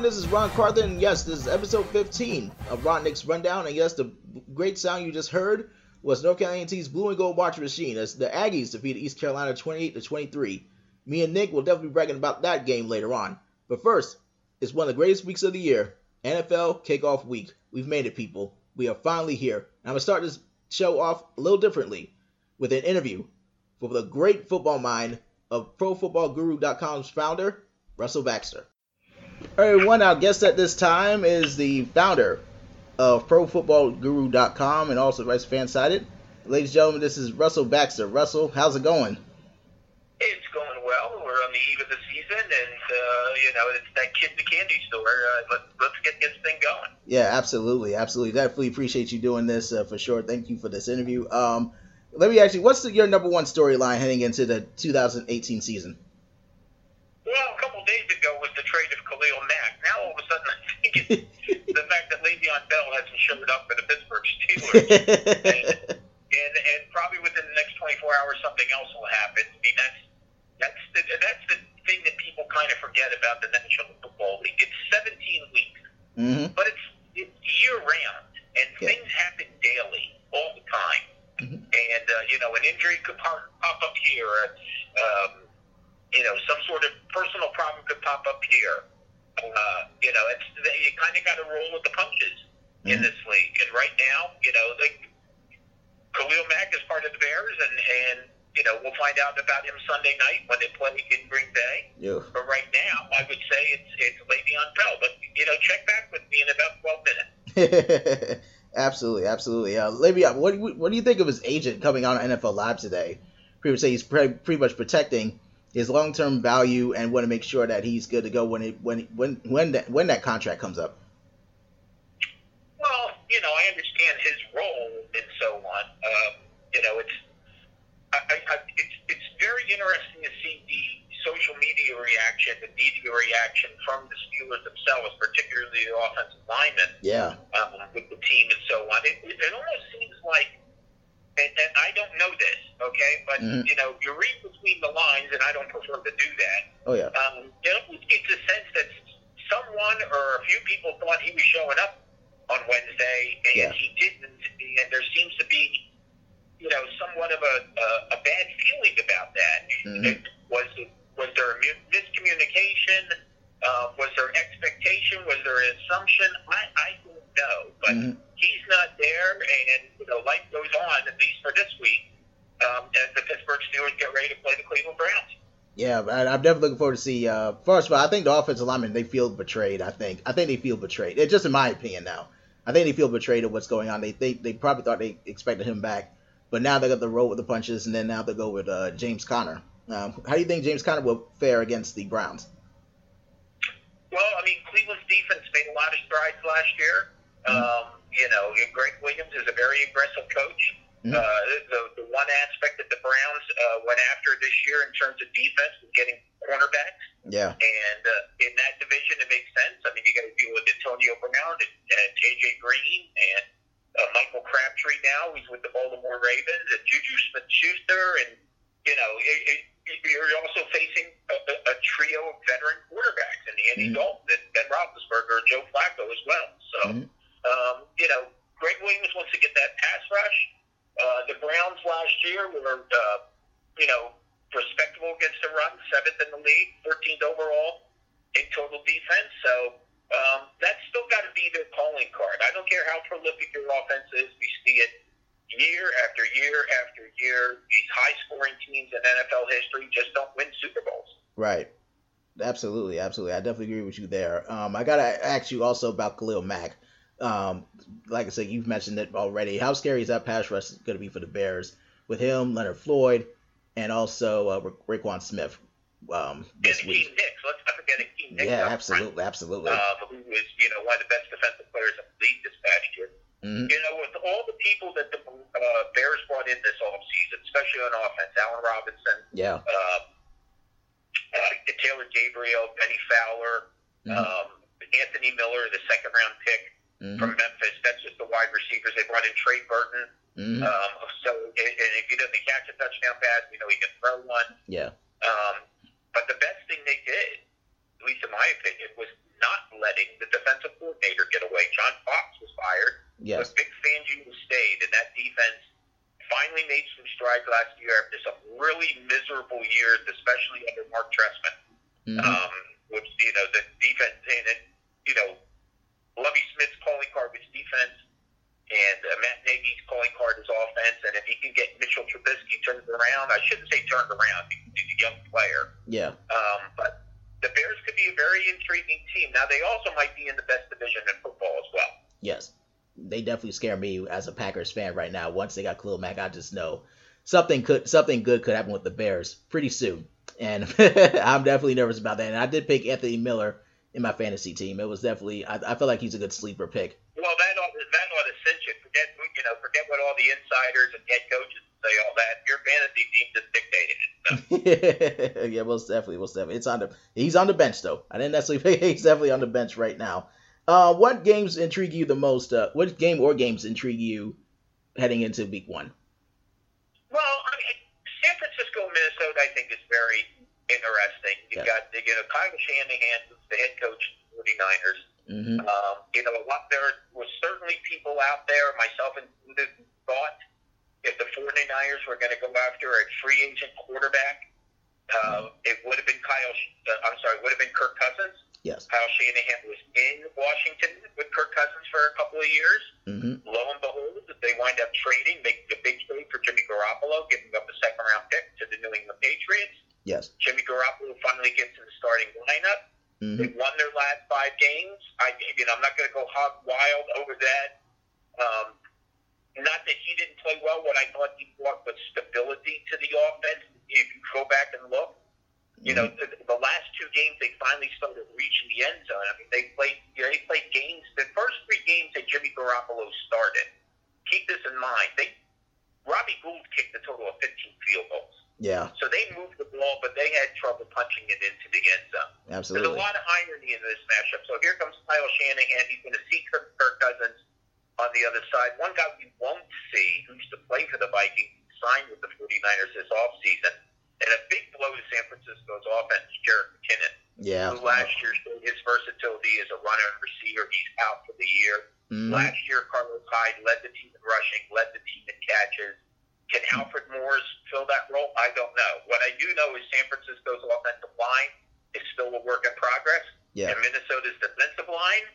Everyone, this is Ron Carthen, and yes, this is episode 15 of Ron Nick's Rundown. And yes, the great sound you just heard was North Carolina A&T's Blue and Gold Watch Machine as the Aggies defeated East Carolina 28 to 23. Me and Nick will definitely be bragging about that game later on. But first, it's one of the greatest weeks of the year, NFL Kickoff Week. We've made it, people. We are finally here. And I'm gonna start this show off a little differently with an interview with the great football mind of ProFootballGuru.com's founder, Russell Baxter. Everyone, our guest at this time is the founder of ProFootballGuru.com and also writes FanSided. Ladies and gentlemen, this is Russell Baxter. Russell, how's it going? It's going well. We're on the eve of the season, and uh, you know it's that kid in the candy store. Uh, let, let's get this thing going. Yeah, absolutely, absolutely. Definitely appreciate you doing this uh, for sure. Thank you for this interview. Um, let me ask you, what's the, your number one storyline heading into the 2018 season? Well, a couple days ago was the trade of Khalil Mack. Now all of a sudden, I think it's the fact that Le'Veon Bell hasn't showed up for the Pittsburgh Steelers, and, and and probably within the next 24 hours, something else will happen. I mean, that's that's the, that's the thing that people kind of forget about the National Football League. It's 17 weeks, hmm but it's it's year round, and Yeah. things happen daily, all the time. Mhm. And uh, you know, an injury could pop, pop up here. Um, you know, some sort of personal problem could pop up here. Uh, you know, it's you kind of got to roll with the punches in Mhm. this league. And right now, you know, like Khalil Mack is part of the Bears, and and you know, we'll find out about him Sunday night when they play in Green Bay. Yeah. But right now, I would say it's it's Le'Veon Bell. But you know, check back with me in about 12 minutes. absolutely, absolutely. Uh, Le'Veon, what what do you think of his agent coming on NFL Live today? Pretty much say he's pre- pretty much protecting his long term value and want to make sure that he's good to go when it when when when that when that contract comes up. Well, you know, I understand his role and so on. Um, you know, it's I, I, it's it's very interesting to see the social media reaction, the media reaction from the Steelers themselves, particularly the offensive linemen Yeah. um, with the team and so on. It, it, it almost seems like, and, and I don't know this, okay, but Mhm. you know, you read between the lines, and I don't prefer to do that Oh yeah. um, you know, it's a sense that someone or a few people thought he was showing up on Wednesday, and Yeah. he didn't. And there seems to be, you know, somewhat of a, a, a bad feeling about that. Mhm. It- Was was there a miscommunication? Uh, was there expectation? Was there an assumption? I, I don't know, but Mhm. He's not there, and you know, life goes on at least for this week. Um, as the Pittsburgh Steelers get ready to play the Cleveland Browns. Yeah, I'm definitely looking forward to see. Uh, first of all, I think the offensive linemen they feel betrayed. I think I think they feel betrayed. It's just in my opinion now. I think they feel betrayed of what's going on. They they, they probably thought they expected him back, but now they got the roll with the punches, and then now they go with uh, James Conner. Um, how do you think James Conner will fare against the Browns? Well, I mean, Cleveland's defense made a lot of strides last year. Um, you know, Gregg Williams is a very aggressive coach. Mhm. Uh, the, the one aspect that the Browns uh, went after this year in terms of defense was getting cornerbacks. Yeah, And uh, in that division, it makes sense. I mean, you got to deal with Antonio Brown and, and AJ Green and uh, Michael Crabtree now. He's with the Baltimore Ravens and Juju Smith-Schuster, and you know, it, it, you're also facing a, a, a trio of veteran quarterbacks in Andy Mhm. Dalton and Ben Roethlisberger and Joe Flacco as well. So, Mhm. Um, you know, Gregg Williams wants to get that pass rush. Uh, the Browns last year were, uh, you know, respectable against the run, seventh in the league, 13th overall in total defense. So um, that's still got to be their calling card. I don't care how prolific your offense is. We see it year after year after year. These high-scoring teams in NFL history just don't win Super Bowls. right. Absolutely, absolutely. I definitely agree with you there. Um, I gotta ask you also about Khalil Mack. Um, like I said, you've mentioned it already. How scary is that pass rush going to be for the Bears with him, Leonard Floyd, and also uh, Ra- Roquan Smith um, this week? Keem Hicks, let's not forget Keem Hicks. Yeah, absolutely, absolutely. Um, who is, you know, one of the best defensive players in the league this past year. Mhm. You know, with all the people that the uh, Bears brought in this offseason, especially on offense, Allen Robinson, Yeah, uh, uh, Taylor Gabriel, Bennie Fowler, Mhm. um, Anthony Miller, the second round pick Mhm. from Memphis. That's just the wide receivers. They brought in Trey Burton. Mhm. Um, so, and and if he doesn't catch a touchdown pass, we know he can throw one. yeah, Um, but the best thing they did, at least in my opinion, was not letting the defensive coordinator get away. John Fox was fired, Yes. but Vic Fangio stayed, and that defense finally made some strides last year after some really miserable years, especially under Mark Trestman. Mhm. Um, which you know the defense and it, you know Lovie Smith's calling card was defense, and uh, Matt Nagy's calling card is offense. And if he can get Mitchell Trubisky turned around, I shouldn't say turned around. He's a young player, Yeah. um, but the Bears could be a very intriguing team. Now they also might be in the best division in football as well. Yes. They definitely scare me as a Packers fan right now. Once they got Khalil Mack, I just know something could something good could happen with the Bears pretty soon. And I'm definitely nervous about that. And I did pick Anthony Miller in my fantasy team. It was definitely I, I feel like he's a good sleeper pick. Well, that ought, that ought to cinch it. Forget you know, forget what all the insiders and head coaches say. All that your fantasy team just dictated it. So. yeah, most definitely, most definitely. It's on the he's on the bench though. I didn't necessarily pick he's definitely on the bench right now. Uh, what games intrigue you the most? Uh, what game or games intrigue you heading into week one? Well, I mean, San Francisco, Minnesota, I think is very interesting. You've Yeah. got you know Kyle Shanahan, who's the head coach of the 49ers. Mm-hmm. Um, you know, a lot, there was certainly people out there, myself included, thought if the 49ers were going to go after a free agent quarterback, uh, it would have been Kyle. Uh, I'm sorry, would have been Kirk Cousins. Yes. Kyle Shanahan was in Washington with Kirk Cousins for a couple of years. Mm-hmm. Lo and behold, they wind up trading, making a big trade for Jimmy Garoppolo, giving up a second round pick to the New England Patriots. Yes. Jimmy Garoppolo finally gets in the starting lineup. Mm-hmm. They won their last five games. I, you know, I'm not going to go hog wild over that. Um, not that he didn't play well. What I thought he brought was stability to the offense. If you go back and look, you know, the, the last two games they finally started reaching the end zone. I mean, they played, you know, they played games. The first three games that Jimmy Garoppolo started. Keep this in mind. They Robbie Gould kicked a total of 15 field goals. Yeah. So they moved the ball, but they had trouble punching it into the end zone. Absolutely. There's a lot of irony in this matchup. So here comes Kyle Shanahan. He's going to see Kirk, Kirk Cousins on the other side. One guy we won't see, who used to play for the Vikings, signed with the 49ers this offseason. And a big blow to San Francisco's offense, Jerick McKinnon, Yeah. who last year showed his versatility as a runner and receiver. He's out for the year. Mhm. Last year, Carlos Hyde led the team in rushing, led the team in catches. Can Alfred Morris fill that role? I don't know. What I do know is San Francisco's offensive line is still a work in progress, Yeah. and Minnesota's defensive line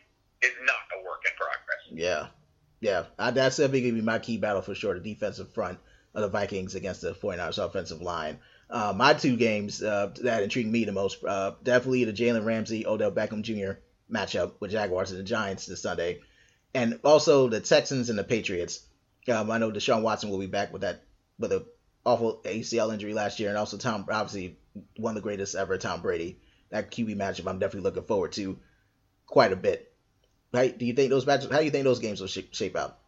is not a work in progress. Yeah. Yeah. I, that's definitely going to be my key battle for sure the defensive front of the Vikings against the 49ers offensive line. Uh, my two games uh, that intrigued me the most uh, definitely the Jalen Ramsey Odell Beckham Jr. matchup with Jaguars and the Giants this Sunday, and also the Texans and the Patriots. Um, I know Deshaun Watson will be back with that with a awful ACL injury last year, and also Tom obviously one of the greatest ever, Tom Brady. That QB matchup I'm definitely looking forward to quite a bit. Right? Do you think those matchups? How do you think those games will shape, shape out?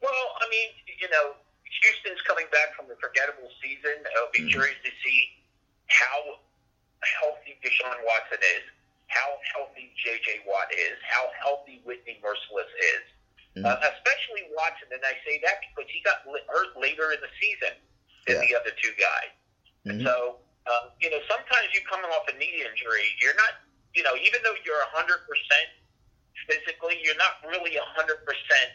Well, I mean, you know, Houston's coming back from a forgettable season. I'll be Mhm. curious to see how healthy Deshaun Watson is, how healthy J.J. Watt is, how healthy Whitney Mercilus is. Mhm. Uh, especially Watson, and I say that because he got hurt later in the season than Yeah. the other two guys. Mhm. So, um, you know, sometimes you coming off a knee injury, you're not, you know, even though you're 100% physically, you're not really 100%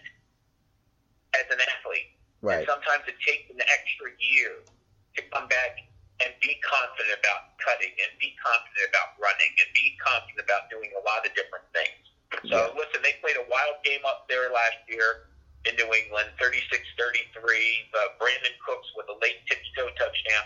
as an athlete. Right. And sometimes it takes an extra year to come back and be confident about cutting and be confident about running and be confident about doing a lot of different things. So, Yeah. listen, they played a wild game up there last year in New England, 36-33. Uh, Brandin Cooks with a late tippy-toe touchdown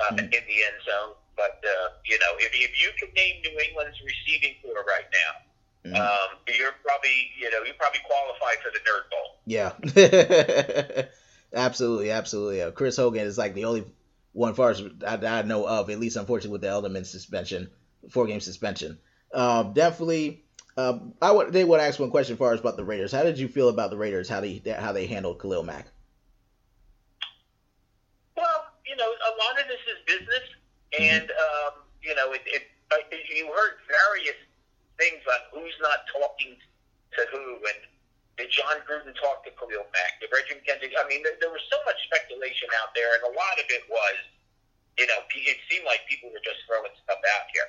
uh, Mhm. in the end zone. But, uh, you know, if, if you could name New England's receiving core right now, Mhm. um, you're probably, you know, you probably qualify for the Nerd Bowl. Yeah. absolutely, absolutely. Uh, Chris Hogan is like the only one far as I, I know of, at least unfortunately with the Edelman suspension, four game suspension. Um, definitely. Um, I would. They would ask one question as far as about the Raiders. How did you feel about the Raiders? How they how they handled Khalil Mack? Well, you know, a lot of this is business, and um, you know, it, it, uh, you heard various things on who's not talking to who, and did Jon Gruden talk to Khalil Mack? Did Reggie McKenzie? I mean, there, there was so much speculation out there, and a lot of it was, you know, it seemed like people were just throwing stuff out here.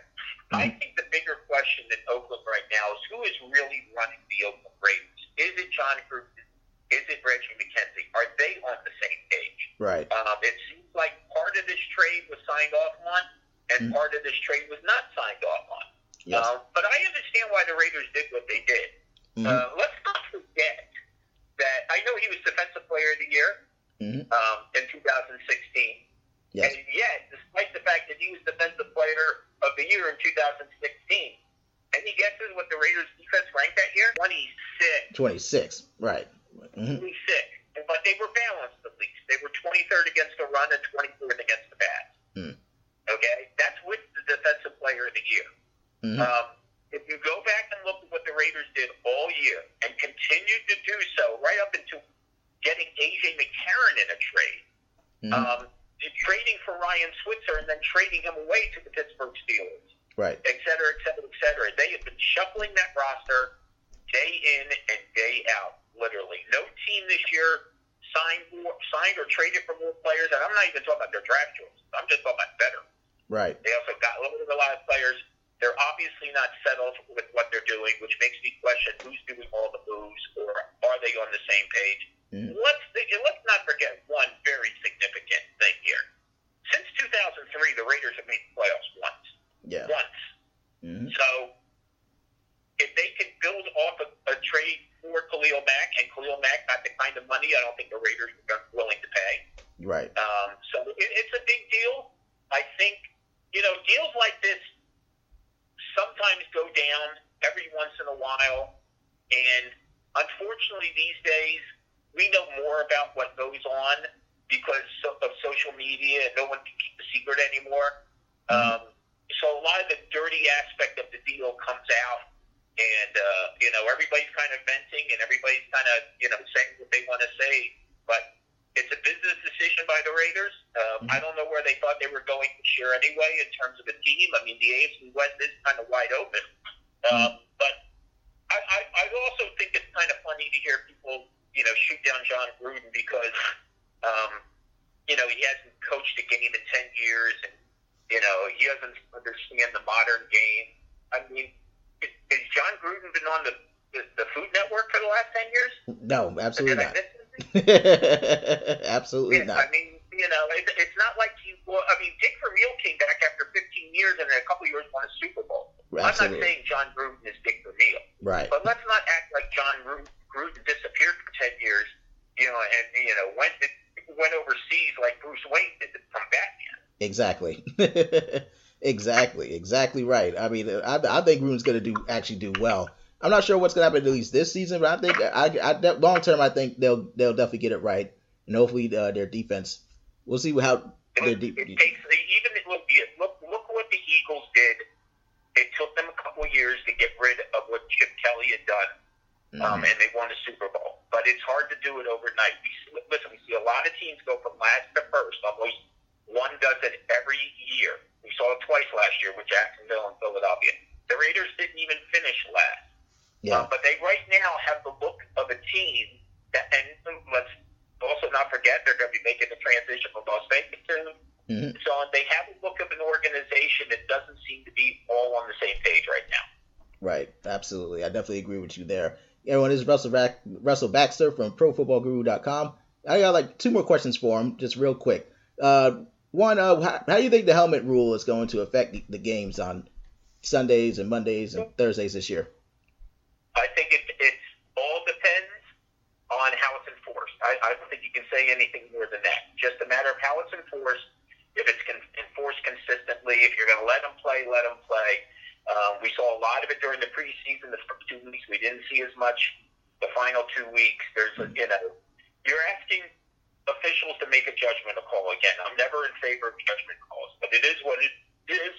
I think the bigger question in Oakland right now is who is really running the Oakland Raiders? Is it Jon Gruden? Is it Reggie McKenzie? Are they on the same page? Right. Um, it seems like part of this trade was signed off on, and Mhm. part of this trade was not signed off on. Yes. Um, but I understand why the Raiders did what they did. Mhm. Uh, let's not forget that I know he was Defensive Player of the Year Mhm. um, in 2016. Yes. And yet, despite the fact that he was Defensive Player of the Year in 2016, any guesses what the Raiders defense ranked that year? 26. 26. Right. Mhm. 26. But they were balanced at least. They were 23rd against the run and 24th against the pass. Hmm. Okay? That's with the Defensive Player of the Year. Mhm. Um, if you go back and look at what the Raiders did all year and continued to do so right up into getting A.J. McCarron in a trade, Mhm. um, trading for Ryan Switzer and then trading him away to the Pittsburgh Steelers, Right. et cetera, et cetera, et cetera. They have been shuffling that roster day in and day out, literally. No team this year signed more, signed or traded for more players, and I'm not even talking about their draft choices. I'm just talking about better. Right. They also got limited a lot of players. They're obviously not settled with what they're doing, which makes me question who's doing all the moves, or are they on the same page? Mhm. Let's think, let's not forget one very significant thing here. Since 2003, the Raiders have made the playoffs once. Yeah. Once. Mhm. So if they can build off a, a trade for Khalil Mack, and Khalil Mack got the kind of money I don't think the Raiders are willing to pay. Right. Um, so it, it's a big deal. I think, you know, deals like this sometimes go down every once in a while. And unfortunately, these days, we know more about what goes on because of social media and no one can keep a secret anymore. Um, so a lot of the dirty aspect of the deal comes out. And, uh, you know, everybody's kind of venting and everybody's kind of, you know, saying what they want to say. But it's a business decision by the Raiders. Um, I don't know where they thought they were going this year anyway in terms of a team. I mean, the AFC West is kind of wide open. Um, but I, I, I also think it's kind of funny to hear people, you know, shoot down Jon Gruden because, um, you know, he hasn't coached a game in 10 years and, you know, he doesn't understand the modern game. I mean, is, has Jon Gruden been on the, the, the Food Network for the last 10 years? No, absolutely not. absolutely Yeah, not. I mean, you know, it, it's not like he. Well, I mean, Dick Vermeil came back after 15 years and in a couple years won a Super Bowl. I'm not saying Jon Gruden is Dick Vermeil, Right. but let's not act like Jon Gruden, Gruden disappeared for 10 years, you know, and you know went went overseas like Bruce Wayne did from Batman. Exactly. exactly. Exactly right. I mean, I, I think Gruden's going to do actually do well. I'm not sure what's going to happen at least this season, but I think I, I long term I think they'll they'll definitely get it right, and hopefully uh, their defense. We'll see how It, their it takes even look look look what the Eagles did. It took them a couple years to get rid of what Chip Kelly had done. Um, Mhm. and they won a Super Bowl. But it's hard to do it overnight. We see, listen, we see a lot of teams go from last to first. Almost one does it every year. We saw it twice last year with Jacksonville and Philadelphia. The Raiders didn't even finish last. Yeah. Uh, but they right now have the look of a team that, and let's also not forget they're going to be making the transition from Las Vegas soon. Mhm. So they have a look of an organization that doesn't seem to be all on the same page right now. Right, absolutely. I definitely agree with you there. Everyone, this is Russell, Back- Russell Baxter from ProFootballGuru.com. I got like two more questions for him, just real quick. Uh, one, uh, how, how do you think the helmet rule is going to affect the, the games on Sundays and Mondays and Thursdays this year? I think it, it all depends on how it's enforced. I, I don't think you can say anything more than that. Just a matter of how it's enforced. If it's con- enforced consistently, if you're going to let them play, let them play. Um, we saw a lot of it during the preseason. The first two weeks, we didn't see as much. The final two weeks, there's a, you know, you're asking officials to make a judgment call again. I'm never in favor of judgment calls, but it is what it is.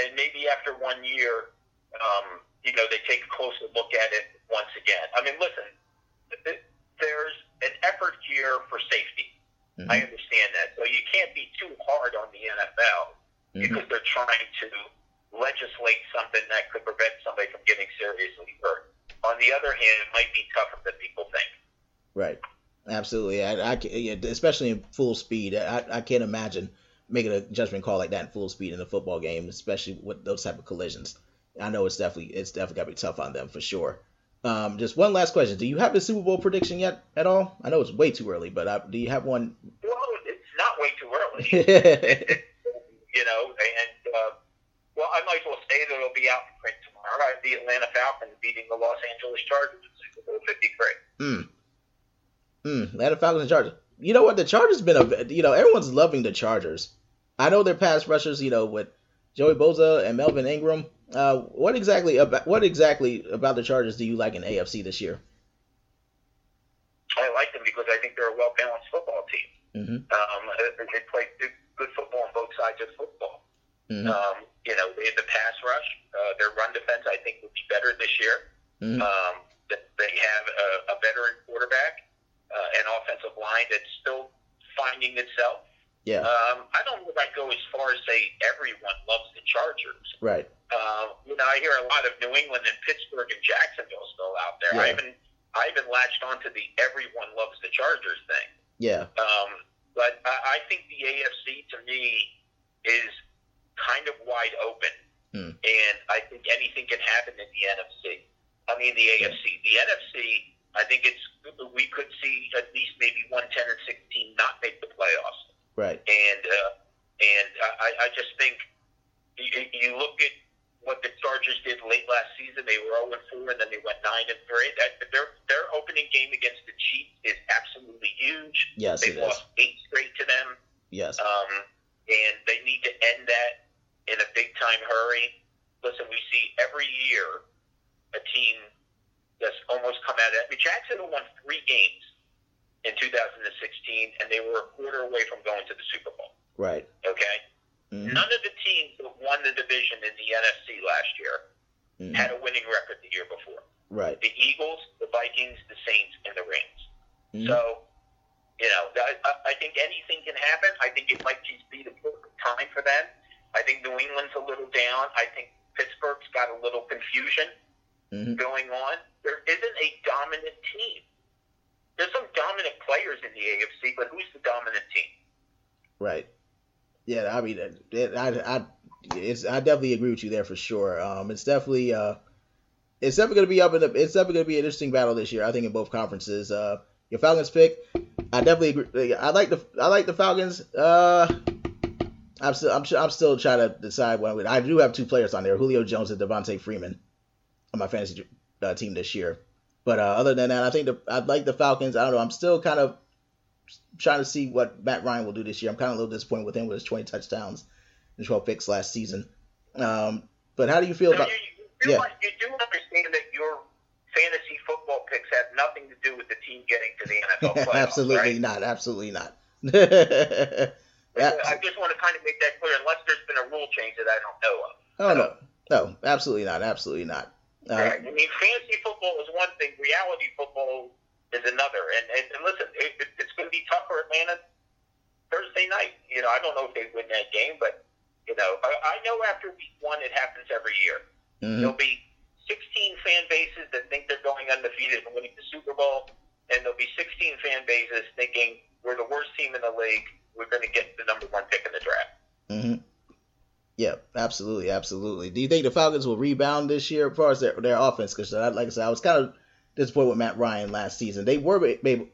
And maybe after one year, um, you know, they take a closer look at it once again. I mean, listen, th- there's an effort here for safety. Mhm. I understand that. So you can't be too hard on the NFL Mhm. because they're trying to legislate something that could prevent somebody from getting seriously hurt. On the other hand, it might be tougher than people think. Right. Absolutely. I, I yeah, especially in full speed. I, I can't imagine making a judgment call like that in full speed in a football game, especially with those type of collisions. I know it's definitely it's definitely gotta be tough on them for sure. Um, just one last question: Do you have a Super Bowl prediction yet at all? I know it's way too early, but uh, do you have one? Well, it's not way too early. you know, and well, I might as well say that it'll be out in print tomorrow. The Atlanta Falcons beating the Los Angeles Chargers in Super Bowl 53. Hmm. Hmm. Atlanta Falcons and Chargers. You know what? The Chargers been a you know everyone's loving the Chargers. I know their pass rushers. You know with Joey Bosa and Melvin Ingram. Uh, what exactly about what exactly about the Chargers do you like in AFC this year? I like them because I think they're a well balanced football team. Mm-hmm. Um, they play good football on both sides of football. Mm-hmm. Um, you know, they have the pass rush. Uh, their run defense, I think, will be better this year. Mhm. Um, that they have a, a veteran quarterback, uh, an offensive line that's still finding itself. Yeah. Um, I don't know if I go as far as say everyone loves the Chargers. Right. Uh, you know, I hear a lot of New England and Pittsburgh and Jacksonville still out there. I Yeah. even I even latched onto the everyone loves the Chargers thing. Yeah. Um, but I, I think the AFC to me is kind of wide open, Hmm. and I think anything can happen in the NFC. I mean the AFC. The NFC, I think it's we could see at least maybe one ten and sixteen not make the playoffs Right. and uh, and I, I just think you, you look at what the Chargers did late last season. They were 0 and 4, and then they went 9 and 3. That their their opening game against the Chiefs is absolutely huge. Yes, They've it is. lost eight straight to them, Yes. um, and they need to end that in a big time hurry. Listen, we see every year a team that's almost come out of it. I mean, Jacksonville won three games in 2016, and they were a quarter away from going to the Super Bowl. Right. Okay, Mhm. none of the teams that won the division in the NFC last year Mhm. had a winning record the year before. Right. The Eagles, the Vikings, the Saints, and the Rams. Mhm. So, you know, I- I think anything can happen. I think it might just be the perfect time for them. I think New England's a little down. I think Pittsburgh's got a little confusion Mhm. going on. There isn't a dominant team. There's some dominant players in the AFC, but who's the dominant team? Right. Yeah, I mean, it, it, I, I, it's, I definitely agree with you there for sure. Um, it's definitely, uh, it's definitely gonna be up in the, it's definitely gonna be an interesting battle this year. I think in both conferences. Uh, your Falcons pick, I definitely agree. I like the, I like the Falcons. Uh, I'm still, I'm, I'm still trying to decide what I'm gonna- I do have two players on there, Julio Jones and Devonta Freeman, on my fantasy uh, team this year. But uh, other than that, I think the, I like the Falcons. I don't know. I'm still kind of trying to see what Matt Ryan will do this year. I'm kind of a little disappointed with him with his 20 touchdowns and 12 picks last season. Um, but how do you feel So about? you, you, yeah. do, you do understand that your fantasy football picks have nothing to do with the team getting to the NFL playoffs, absolutely right? not. Absolutely not. I just want to kind of make that clear, unless there's been a rule change that I don't know of. oh no, no, absolutely not. Absolutely not. Uh, I mean, fantasy football is one thing, reality football is another. And, and, and listen, it, it, it's going to be tough for Atlanta Thursday night. You know, I don't know if they win that game, but, you know, I, I know after week one it happens every year. mhm. There'll be 16 fan bases that think they're going undefeated and winning the Super Bowl, and there'll be 16 fan bases thinking we're the worst team in the league. We're going to get the number one pick in the draft. Mm-hmm. Yeah, absolutely, absolutely. Do you think the Falcons will rebound this year as far as their, their offense? Because, like I said, I was kind of disappointed with Matt Ryan last season. They were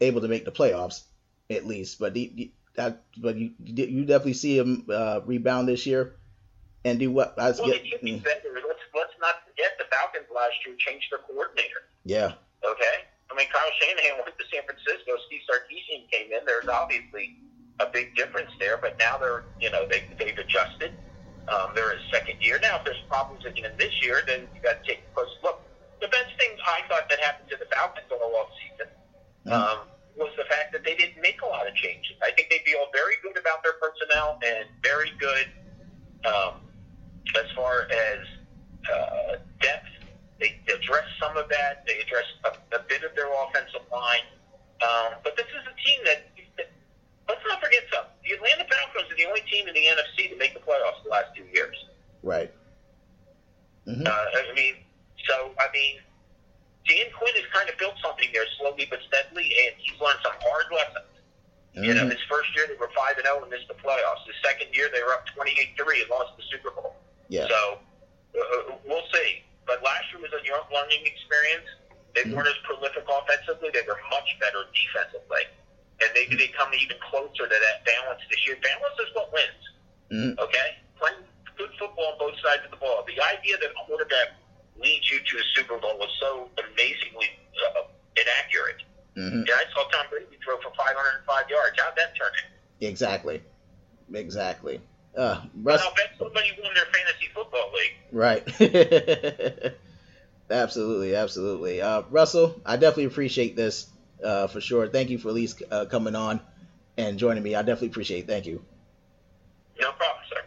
able to make the playoffs at least, but you, but you you definitely see them uh, rebound this year and do what? I Well, get, they should be mm, better. Let's let's not forget the Falcons last year changed their coordinator. yeah, Okay, I mean Kyle Shanahan went to San Francisco. Steve Sarkisian came in. There's obviously a big difference there, but now they're you know they they've adjusted. Um, they're in second year now. If there's problems again this year, then you got to take a close look. The best thing I thought that happened to the Falcons all off season um, was the fact that they didn't make a lot of changes. I think they feel very good about their personnel and very good um, as far as uh, depth. They addressed some of that. They addressed a, a bit of their offensive line. Um, but this is a team that let's not forget something. The Atlanta Falcons are the only team in the NFC to make the playoffs the last two years. right. hmm Uh, I mean, so I mean, Dan Quinn has kind of built something there slowly but steadily, and he's learned some hard lessons. Mm-hmm. You know, his first year they were five and zero and missed the playoffs. The second year they were up twenty eight three and lost the Super Bowl. Yeah. So uh, we'll see. But last year was a young learning experience. They mm-hmm. weren't as prolific offensively. They were much better defensively, and maybe they come even closer to that balance this year. Balance is what wins. Mm-hmm. Okay, playing good football on both sides of the ball. The idea that a quarterback leads you to a Super Bowl was so amazingly uh, inaccurate. Mm-hmm. Yeah, I saw Tom Brady throw for 505 yards. How'd that turn out? Exactly. Exactly. Uh, Russ- I'll bet somebody won their fantasy football league. Right. absolutely, absolutely. Uh, Russell, I definitely appreciate this uh, for sure. Thank you for at least uh, coming on and joining me. I definitely appreciate it. Thank you. No problem, sir.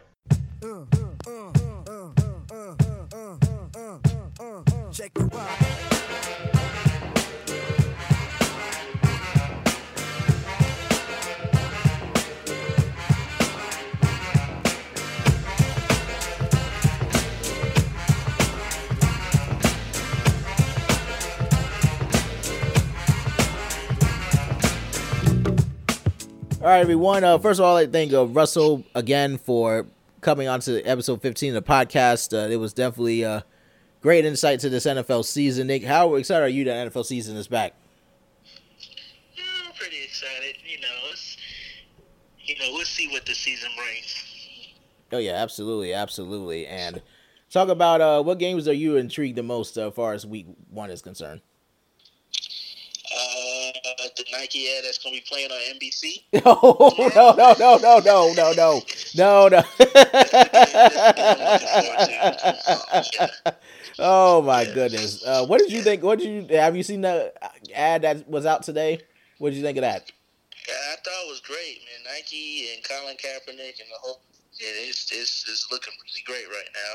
Check the ride. All right, everyone. Uh, first of all, I thank uh, Russell again for coming on to episode 15 of the podcast. Uh, it was definitely a great insight to this NFL season. Nick, how excited are you that NFL season is back? Yeah, I'm pretty excited. You know, it's, you know, we'll see what the season brings. Oh yeah, absolutely, absolutely. And talk about uh, what games are you intrigued the most uh, as far as week one is concerned? The Nike ad that's gonna be playing on NBC. Oh no no no no no no no no no. oh my goodness! Uh, what did you think? What did you have you seen the ad that was out today? What did you think of that? Yeah, I thought it was great, man. Nike and Colin Kaepernick and the whole yeah, it's it's, it's looking really great right now.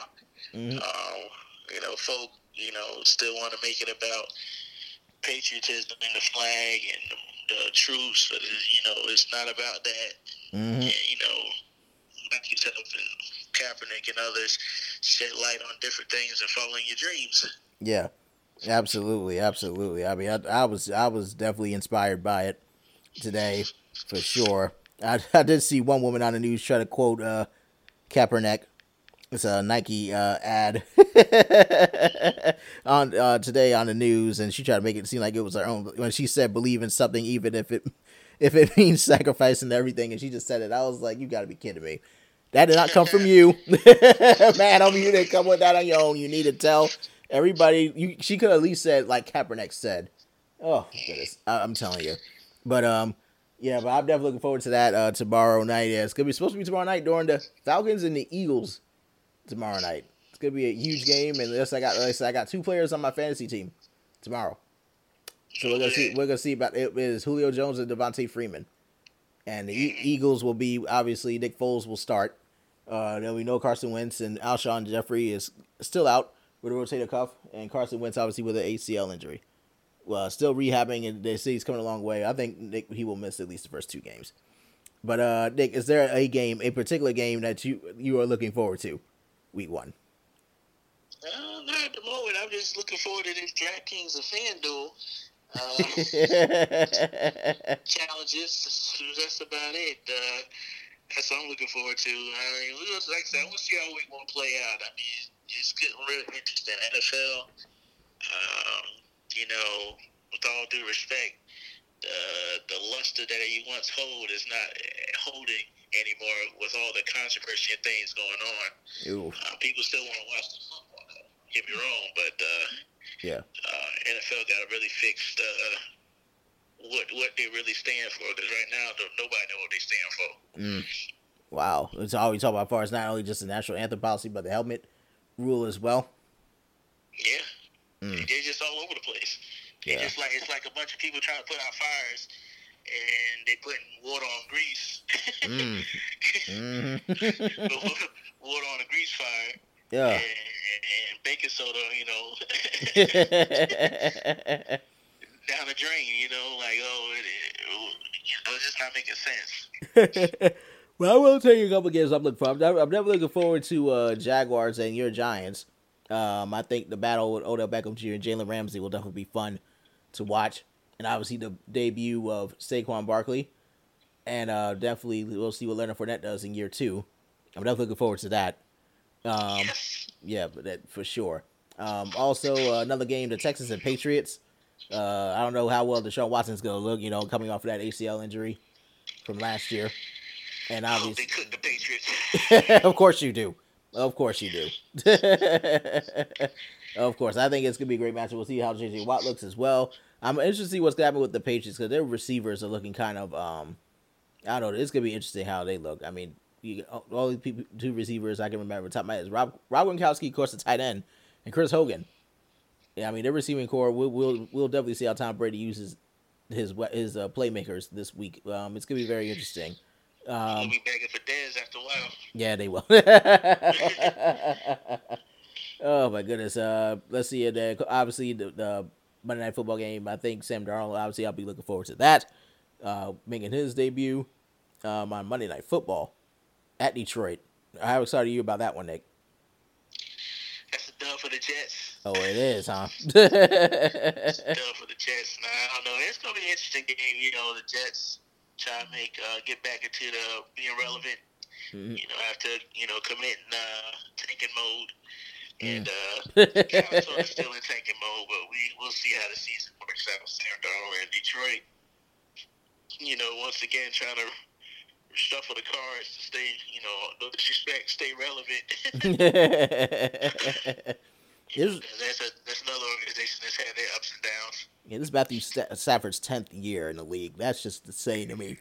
Mm-hmm. Um, you know, folk, you know, still want to make it about patriotism and the flag and the, the troops. But you know, it's not about that. Mm-hmm. And, you know, like you said, Kaepernick and others shed light on different things and following your dreams. Yeah, absolutely, absolutely. I mean, I, I was I was definitely inspired by it today for sure. I, I did see one woman on the news try to quote uh, Kaepernick it's a Nike uh, ad on uh, today on the news, and she tried to make it seem like it was her own. When she said believe in something, even if it if it means sacrificing everything, and she just said it, I was like, you got to be kidding me. That did not come from you, man. On you didn't come with that on your own. You need to tell everybody. You she could at least said like Kaepernick said. Oh goodness, I, am telling you. But um, yeah, but I'm definitely looking forward to that uh, tomorrow night. Yeah, it's gonna be supposed to be tomorrow night during the Falcons and the Eagles tomorrow night. It's gonna be a huge game, and this I got like I, said, I got two players on my fantasy team tomorrow. So we're gonna see we're gonna see about it is Julio Jones and Devonta Freeman, and the e- Eagles will be obviously Nick Foles will start. Uh, then we know Carson Wentz and Alshon Jeffery is still out with a rotator cuff, and Carson Wentz obviously with an ACL injury. Well, still rehabbing, and they say he's coming a long way. I think Nick he will miss at least the first two games. But uh, Nick, is there a game, a particular game that you you are looking forward to? Week one? Uh, not at the moment. I'm just looking forward to this DraftKings and FanDuel uh, challenges. That's about it. Uh, that's what I'm looking forward to. I mean, like I said, we'll see how week one play out. I mean, it's getting really interesting. NFL, um, you know, with all due respect, the the luster that he once hold is not holding anymore with all the controversy and things going on. Uh, people still want to watch the football. Get me wrong, but uh, yeah, uh, NFL got to really fix uh, what what they really stand for because right now nobody know what they stand for. Mm. Wow, it's all we talk about. As far as not only just the national anthem policy, but the helmet rule as well. Yeah, mm. they're just all over the place. Yeah. It's just like it's like a bunch of people trying to put out fires and they putting water on grease. mm. mm-hmm. water on a grease fire. Yeah. And, and baking soda, you know, down the drain. You know, like oh, it, it, it's just not making sense. well, I will tell you a couple games I'm looking for. I'm, I'm definitely looking forward to uh, Jaguars and your Giants. Um, I think the battle with Odell Beckham Jr. and Jalen Ramsey will definitely be fun to watch and obviously the debut of Saquon Barkley. and uh, definitely we'll see what Leonard Fournette does in year two. I'm definitely looking forward to that. Um, yes. yeah, but that for sure. Um, also, uh, another game, the Texans and Patriots. Uh, I don't know how well Deshaun Watson's going to look, you know, coming off of that ACL injury from last year. And hope obviously, they cook the Patriots. of course you do. Of course you do. of course. I think it's going to be a great match. We'll see how JJ Watt looks as well. I'm interested to see what's going to happen with the Patriots because their receivers are looking kind of, um, I don't know. It's going to be interesting how they look. I mean, you, all these people, two receivers I can remember top of my head is Rob, Rob Gronkowski, of course, the tight end, and Chris Hogan. Yeah, I mean, their receiving core, we'll, we'll, we'll definitely see how Tom Brady uses his his uh, playmakers this week. Um, it's going to be very interesting. Um, be begging for Dez after a while. yeah, they will. oh my goodness. Uh, let's see it. Uh, obviously, the, the Monday Night Football game. I think Sam Darnold. Obviously, I'll be looking forward to that. Uh, making his debut um, on Monday Night Football at Detroit. How excited are you about that one, Nick? That's a dub for the Jets. Oh, it is, huh? It's a dub for the Jets. Nah, I don't know. It's gonna be an interesting game. You know, the Jets try to make uh, get back into the being relevant. Mhm. You know, after you know committing uh, tanking mode. And uh. Cowboys are still in tanking mode, but we we'll see how the season works out. Sam Darnold and Detroit, you know, once again trying to shuffle the cards to stay, you know, no disrespect, stay relevant. This- that's a that's another organization that's had their ups and downs. Yeah, this is Matthew Sta- Stafford's tenth year in the league. That's just insane to me.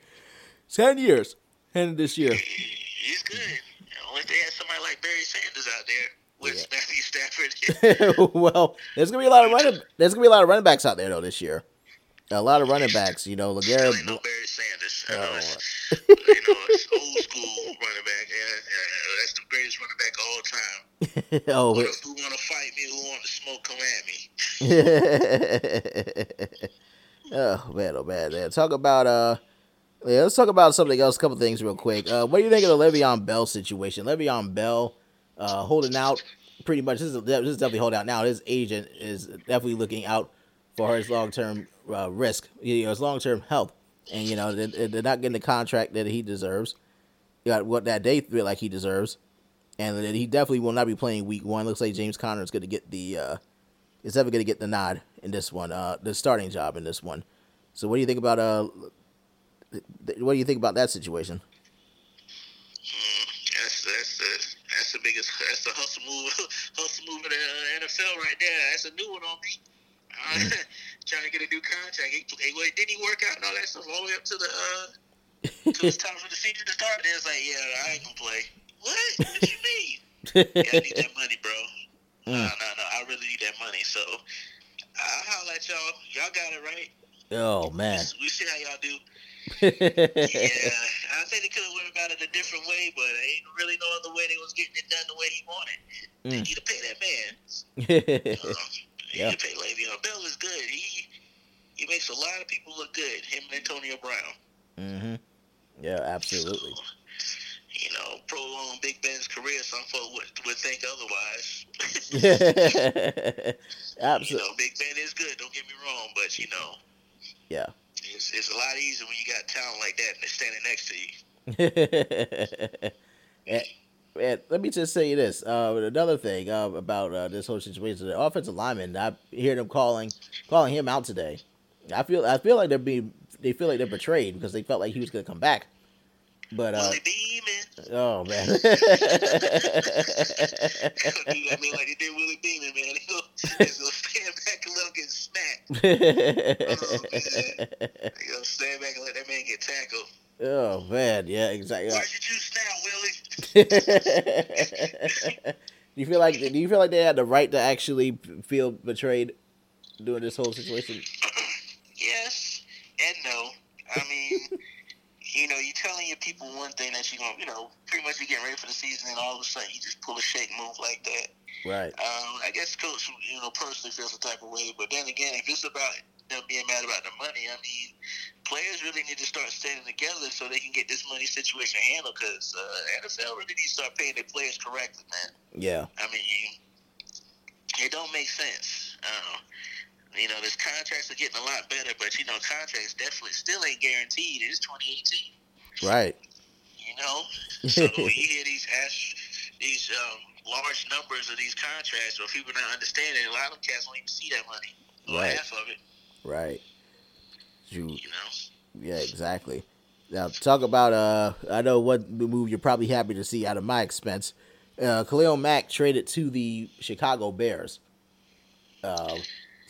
Ten years, and this year. He's good. Know, if they had somebody like Barry Sanders out there with Yeah. Matthew Stafford, well, there's gonna be a lot of running. There's gonna be a lot of running backs out there though this year. A lot of running backs. You know, Legarrette. no Barry Sanders. I Oh, know it's, you know, it's old school running back. Yeah, yeah, that's the greatest running back of all time. oh, Who, who want to fight me? Who want to smoke? Come at me. oh man, oh man, man. Talk about uh, yeah, let's talk about something else. A couple things real quick. Uh, what do you think of the Le'Veon Bell situation? Le'Veon Bell, uh, holding out. Pretty much, this is, this is definitely holding out now. His agent is definitely looking out for his long term uh, risk, you know, his long term health, and you know they, they're not getting the contract that he deserves. You what that they feel like he deserves, and he definitely will not be playing week one. Looks like James Conner is going to get the uh, is ever going to get the nod in this one, uh, the starting job in this one. So, what do you think about uh, what do you think about that situation? Mm, that's that's the that's the biggest that's the hustle move hustle move of the uh, NFL right there. That's a new one on me. Uh, trying to get a new contract. He, he, well, didn't he work out and all that stuff all the way up to the uh, to the time for the season to start? Then it's like, yeah, I ain't gonna play. What? What you mean? yeah, I need that money, bro. No, Mm. no, no. I really need that money. So I'll holler at y'all. Y'all got it right. oh man. We see how y'all do. Yeah, I think they could have went about it a different way, but I ain't really no other way they was getting it done the way he wanted. They Mm. need to pay that man. Um, Yeah. He need to pay Le'Veon Bell is good. He he makes a lot of people look good. Him and Antonio Brown. Mm-hmm. Yeah, absolutely. So, you know, prolong Big Ben's career. Some folk would, would think otherwise. you absolutely. know, Big Ben is good. Don't get me wrong, but you know, Yeah. It's, it's a lot easier when you got talent like that and they're standing next to you. and, and let me just say this. Uh, another thing uh, about uh, this whole situation: the offensive lineman. I hear them calling calling him out today. I feel I feel like they're being they feel like they're betrayed because they felt like he was going to come back. But uh, oh man, that man like they did Willie Beamen, man. Stand back and let him get smacked. He'll stand back and let that man get tackled. oh man, yeah, exactly. Why'd you choose now, Willie? do you feel like do you feel like they had the right to actually feel betrayed during this whole situation? yes and no. I mean, you know, you telling your people one thing that you're going to, you know, pretty much you're getting ready for the season, and all of a sudden you just pull a shake move like that. Right. Um, I guess coach, you know, personally feels a type of way. But then again, if it's about them being mad about the money, I mean, players really need to start standing together so they can get this money situation handled. Because uh, NFL really needs to start paying their players correctly, man. Yeah. I mean, it don't make sense. Uh, you know, this contracts are getting a lot better, but you know, contracts definitely still ain't guaranteed. It's 2018. Right. You know, so you hear these these um, large numbers of these contracts, or people not understanding. A lot of cats don't even see that money, or Right. half of it. Right. You, You know. yeah, exactly. Now talk about uh, I know what move you're probably happy to see out of my expense. Uh, Khalil Mack traded to the Chicago Bears. Uh,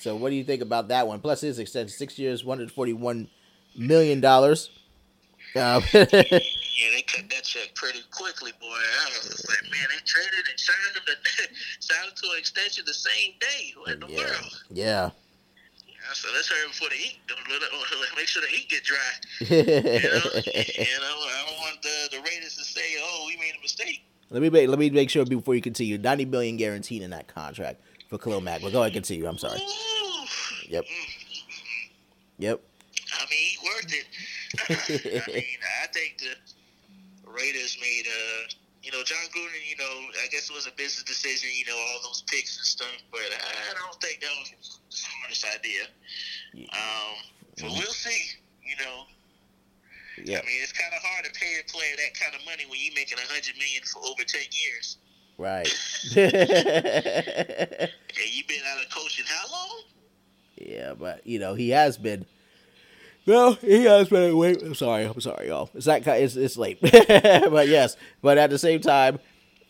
so what do you think about that one? Plus his extension, six years, one hundred forty-one million dollars. Uh, Yeah, they cut that check pretty quickly, boy. I was like, man, they traded and signed him, to, signed to an extension the same day. What in the yeah, world? yeah. Said, let's hurry before the ink. Don't let it, make sure the ink get dry. You know, you know, I don't want the, the Raiders to say, "Oh, we made a mistake." let me make let me make sure before you continue. Ninety million guaranteed in that contract for Khalil Mack. But go ahead, continue. I'm sorry. Yep. Yep. I mean, he worth it. I mean, I think the Raiders made uh you know, Jon Gruden, you know, I guess it was a business decision, you know, all those picks and stuff, but I don't think that was the smartest idea. Um, but we'll see, you know. Yeah. I mean, it's kind of hard to pay a player that kind of money when you're making a hundred million for over ten years. Right. And you've been out of coaching how long? yeah, but you know he has been. No, he has been. Wait, I'm sorry. I'm sorry, y'all. It's not. It's it's late, but yes. But at the same time,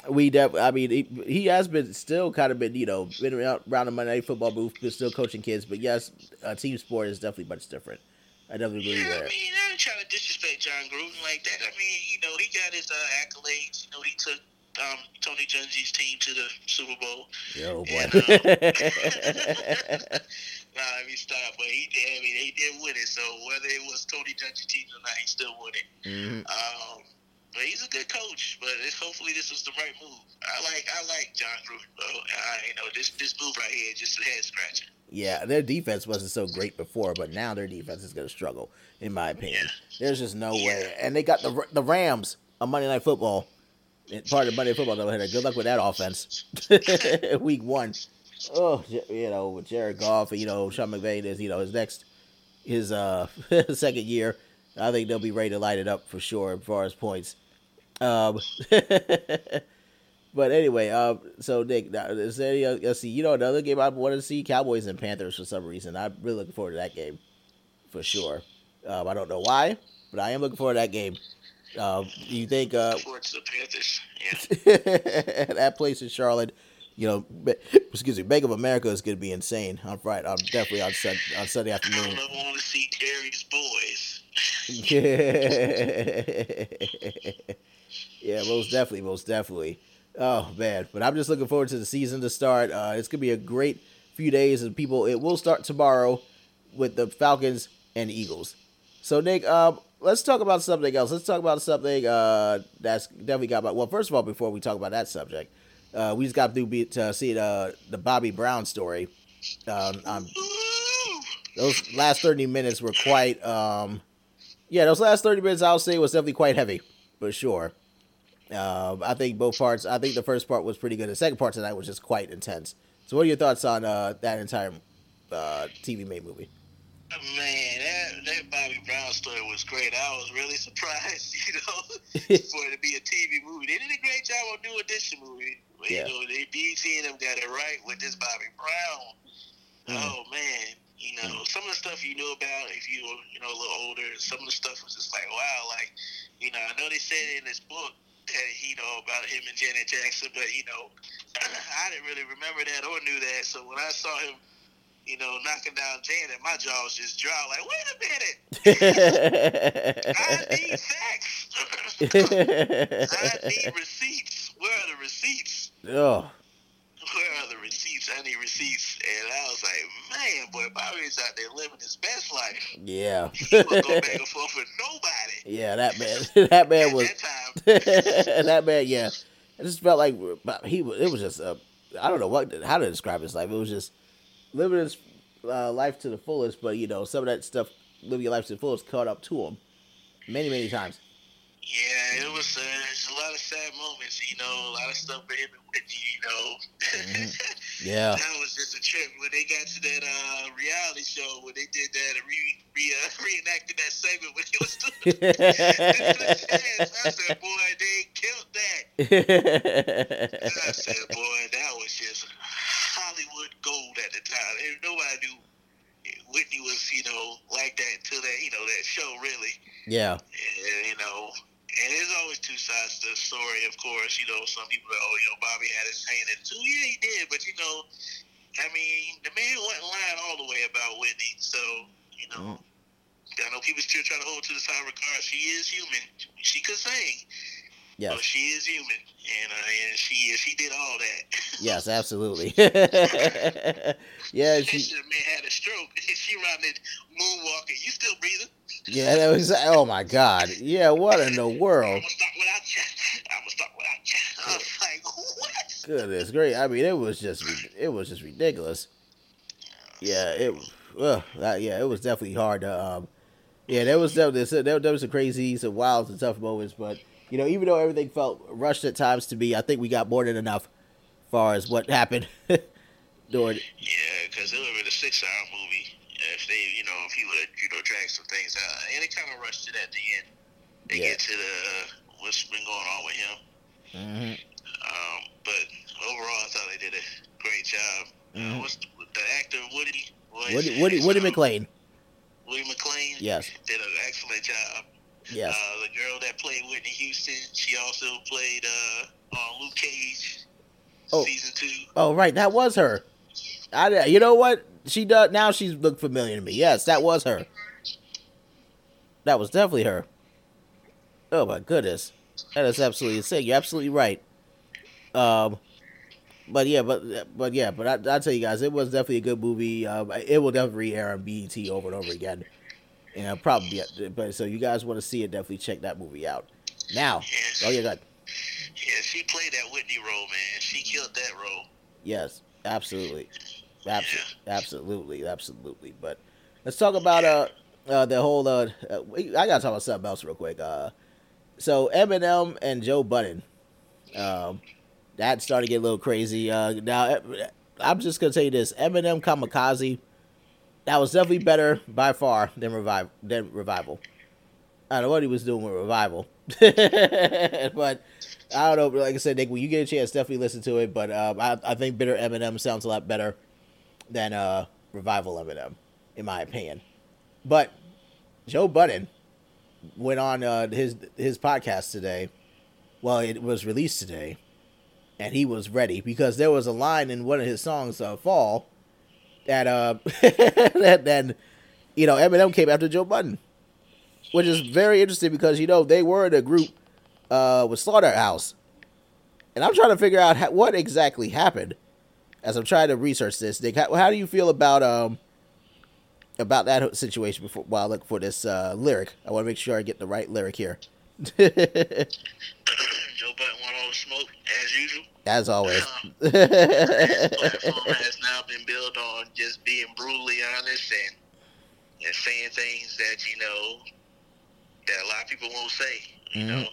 we. Def, I mean, he, he has been still kind of been. You know, been around, around the Monday Night Football booth, but still coaching kids. But yes, a team sport is definitely much different. I definitely believe Yeah, I that. mean, I ain't trying to disrespect Jon Gruden like that. I mean, you know, he got his uh, accolades. You know, he took um, Tony Dungy's team to the Super Bowl. Yo, Yeah. boy. Nah, let me stop. But he did. I mean, he did win it. So whether it was Tony Dungy's team or not, he still won it. Mhm. Um, but he's a good coach. But it's, hopefully, this was the right move. I like, I like Jon Gruden. Though. I, you know, this this move right here, just a head scratcher. Yeah, their defense wasn't so great before, but now their defense is going to struggle, in my opinion. There's just no way. And they got the the Rams on Monday Night Football. Part of Monday Football doubleheader. Good luck with that offense. Week one. Oh, you know, with Jared Goff you know Sean McVay is you know his next his uh second year. I think they'll be ready to light it up for sure as far as points. Um, but anyway, um, so Nick, is there any? Uh, see. You know, another game I wanted to see Cowboys and Panthers for some reason. I'm really looking forward to that game for sure. Um, I don't know why, but I am looking forward to that game. Um, you think uh, Forward to the Panthers. Yeah. that place in Charlotte, you know, excuse me, Bank of America is going to be insane on Friday. On definitely on Sun, on Sunday afternoon. don't want to see Gary's boys. yeah, most definitely, most definitely. Oh man, but I'm just looking forward to the season to start. Uh, it's gonna be a great few days, and people. It will start tomorrow with the Falcons and Eagles. So Nick, um, let's talk about something else. Let's talk about something uh, that's definitely got about. Well, first of all, before we talk about that subject, uh, we just got through be, to see the the Bobby Brown story. Um, those last 30 minutes were quite um yeah those last 30 minutes i'll say was definitely quite heavy for sure um i think both parts i think the first part was pretty good the second part tonight was just quite intense so what are your thoughts on uh that entire uh tv made movie Man, that, that Bobby Brown story was great. I was really surprised, you know, for it to be a TV movie. They did a great job on doing this movie. But, Yeah. You know, they BT and them got it right with this Bobby Brown. Mhm. Oh man, you know, some of the stuff you knew about if you were, you know, a little older. Some of the stuff was just like, wow, like, you know, I know they said in this book that you know about him and Janet Jackson, but you know, I didn't really remember that or knew that. So when I saw him, you know, knocking down Janet, my jaw was just dry. Like, wait a minute, I need facts. I need receipts. Where are the receipts? oh Where are the receipts? I need receipts. And I was like, man, boy, Bobby's out there living his best life. yeah He wouldn't go back and forth with nobody. yeah that man that man At was that time. that man, yeah. I just felt like he was. It was just a. I don't know what how to describe his life. It was just living his uh, life to the fullest. But you know, some of that stuff, living your life to the fullest, caught up to him many, many times. Yeah, it was uh, a lot of sad moments, you know, a lot of stuff for him and Whitney, you know. Yeah. That was just a trip when they got to that uh, reality show when they did that and re, re, uh, reenacted that segment when he was doing I said, boy, they killed that. I said, boy, that was just gold at the time. And nobody knew Whitney was, you know, like that until that, you know, that show really. yeah. And, you know, and there's always two sides to the story, of course. You know, some people are, oh, you know, Bobby had his hand in it too. Yeah, he did. But, you know, I mean, the man wasn't lying all the way about Whitney. So, you know, mm. I know people still trying to hold to the side of regard. She is human. She could sing. Yes. But she is human. And, uh, and she she did all that. Yes, absolutely. yeah, she, she, man had a stroke. she it moonwalking. You still breathing? yeah, that was oh my god. Yeah, what in the I'm world? gonna start without you. I'm gonna start without you. I was like, what? Goodness, great. I mean, it was just it was just ridiculous. Yeah, it uh, that- yeah, it was definitely hard to um yeah, there was definitely there, there was some crazy, some wild and tough moments, but you know, even though everything felt rushed at times to me, I think we got more than enough as far as what happened during Yeah, because it would have been a six-hour movie if they, you know, if he would have, you know, dragged some things out. And they kind of rushed it at the end. They Yeah. get to the what's been going on with him. Mhm. Um, but overall, I thought they did a great job. Mhm. Uh, what's the, the actor Woody? what is Woody Woody? Woody Um, McClain. Woody McClain. Yes. Did an excellent job. Yes. Uh, the girl that played Whitney Houston, she also played uh, on Luke Cage Oh. season two. Oh, right, that was her. I, you know what? She does now. She's looked familiar to me. Yes, that was her. That was definitely her. Oh my goodness, that is absolutely insane. You're absolutely right. Um, but yeah, but but yeah, but I, I tell you guys, it was definitely a good movie. Um, it will definitely air on BET over and over again, and I'll probably. But so you guys want to see it, definitely check that movie out. Now, Yes. oh yeah, God. Yeah, she played that Whitney role, man. She killed that role. Yes, absolutely, absolutely, absolutely, absolutely. But let's talk about uh, uh the whole uh, uh I gotta talk about something else real quick. Uh, so Eminem and Joe Budden, um, that started to get a little crazy. Uh, now eh, I'm just gonna tell you this: Eminem Kamikaze, that was definitely better by far than revive than revival. I don't know what he was doing with revival, but I don't know. Like I said, Nick, when you get a chance, definitely listen to it. But um, I, I think Bitter Eminem sounds a lot better than uh, Revival Eminem, in my opinion. But Joe Budden went on uh, his his podcast today. Well, it was released today, and he was ready because there was a line in one of his songs, uh, "Fall," that uh, that then you know Eminem came after Joe Budden, which is very interesting because you know they were in a group uh, with Slaughterhouse, and I'm trying to figure out ha- what exactly happened as I'm trying to research this. Nick, how, how do you feel about um about that situation before while I look for this uh, lyric? I want to make sure I get the right lyric here. Joe Budden want all the smoke, as usual. As always. His platform has now been built on just being brutally honest and and saying things that you know that a lot of people won't say. You Mhm. know,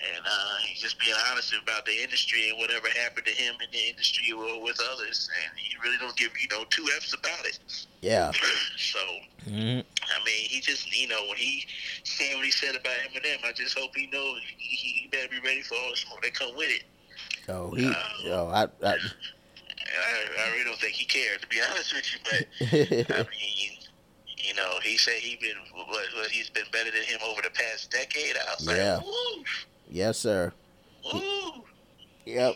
and uh, he's just being honest about the industry and whatever happened to him in the industry or with others, and he really don't give you know two f's about it. yeah. so Mhm. I mean, he just, you know, when he said what he said about Eminem, I just hope he knows he, he better be ready for all the smoke that come with it. Oh, he. Oh, I. I I, I really don't think he cared, to be honest with you. But I mean, you know, he said he been, what, what he's been better than him over the past decade. I was Yeah. like, woo, yes, sir. woo, Yep.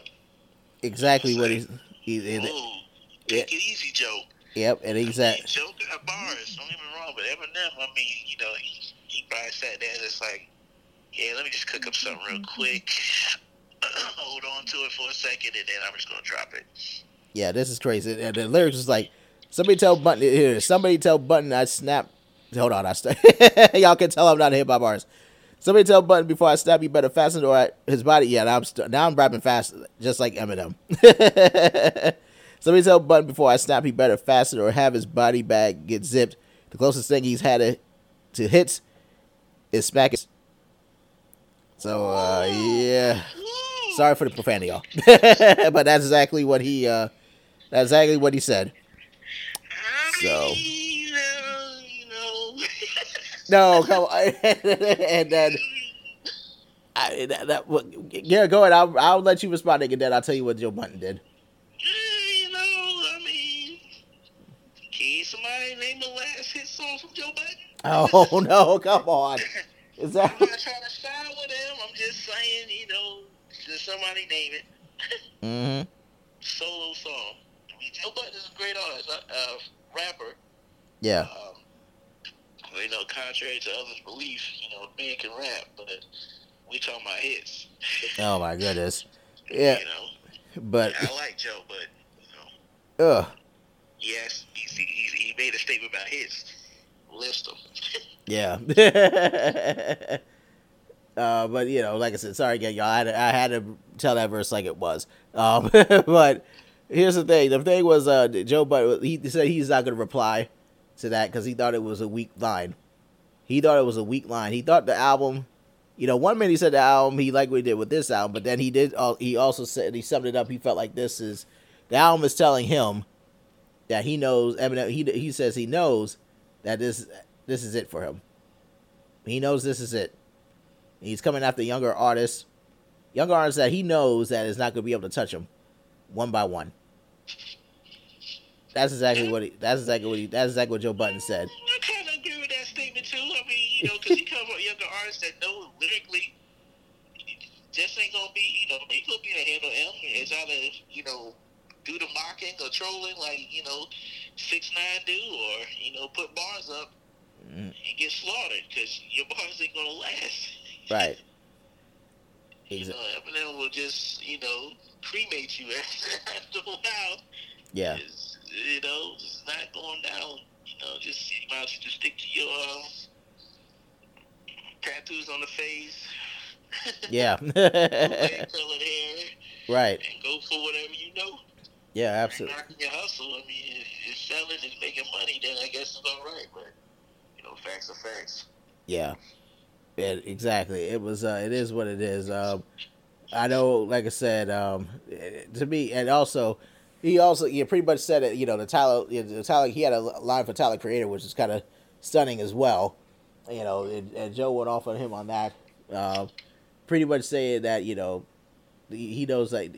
Exactly what he's. He, he- woo. Take it easy, Joe. yep, and he's I at. mean, Joe got bars. Don't get me wrong, but Eminem, I mean, you know, he, he probably sat there and just like, yeah, let me just cook up something real quick. Hold on to it for a second, and then I'm just gonna drop it. Yeah, this is crazy. And the lyrics is like, somebody tell Budden here. Somebody tell Budden I snap. Hold on, I st- y'all can tell I'm not hip hop artist. Somebody tell Budden before I snap, you better fasten door his body. Yeah, now I'm st- now I'm rapping fast, just like Eminem. Somebody tell Budden before I snap, he better fasten or have his body bag get zipped. The closest thing he's had to, to hits is smack. So uh, yeah. Sorry for the profanity, y'all. but that's exactly what he. uh That's exactly what he said. So- you know. No, come on. and then I, that, that what- yeah, go ahead. I'll, I'll let you respond, and then I'll tell you what Joe Budden did. You know, I mean, can somebody name the last hit song from Joe Budden? Oh no, come on. Is that? I'm not trying to side with him. I'm just saying, you know, should somebody name it? Mm hmm Solo song. I mean, Joe Budden is a great artist, uh, uh, rapper. Yeah. Um, you know, contrary to others' beliefs, you know, man can rap, but we talking about hits. Oh my goodness. Yeah, You know, but I like Joe, but you know, ugh. yes, he, he, he made a statement about hits. List them. Yeah. uh, but you know, like I said, sorry again, y'all. I had, to, I had to tell that verse like it was. Um, but here's the thing: the thing was, uh, Joe Budden. He said he's not going to reply to that because he thought it was a weak line. He thought it was a weak line. He thought the album. You know, one minute he said the album he liked what he did with this album, but then he did. Uh, he also said he summed it up. He felt like this is the album is telling him that he knows. Eminem. He he says he knows that this this is it for him. He knows this is it. He's coming after younger artists, younger artists that he knows that is not going to be able to touch him, one by one. That's exactly what he. That's exactly what he. That's exactly what Joe Budden said. I kind of agree with that statement too. I mean, you know, because he comes from younger artists that know lyrically, just ain't gonna be, you know, ain't gonna be able to handle him. It's either you know, do the mocking or trolling like you know, six nine do, or you know, put bars up Mm, and get slaughtered because your bars ain't gonna last. Right. You Exa- know, Eminem will just you know cremate you after a while. Yeah. It's, you know, it's not going down. You know, just you might as well just stick to your uh, tattoos on the face. Yeah. Right. and go for whatever you know. Yeah. Absolutely. Your hustle. I mean, if you're selling and making money, then I guess it's all right. But you know, facts are facts. Yeah. Yeah. Exactly. It was. Uh, it is what it is. Um, I know. Like I said. Um, to me, and also. He also, you pretty much said it. You know, the Tyler, the Tyler, he had a line for Tyler Creator, which is kind of stunning as well. You know, and, and Joe went off on him on that. Uh, pretty much saying that you know, he knows that.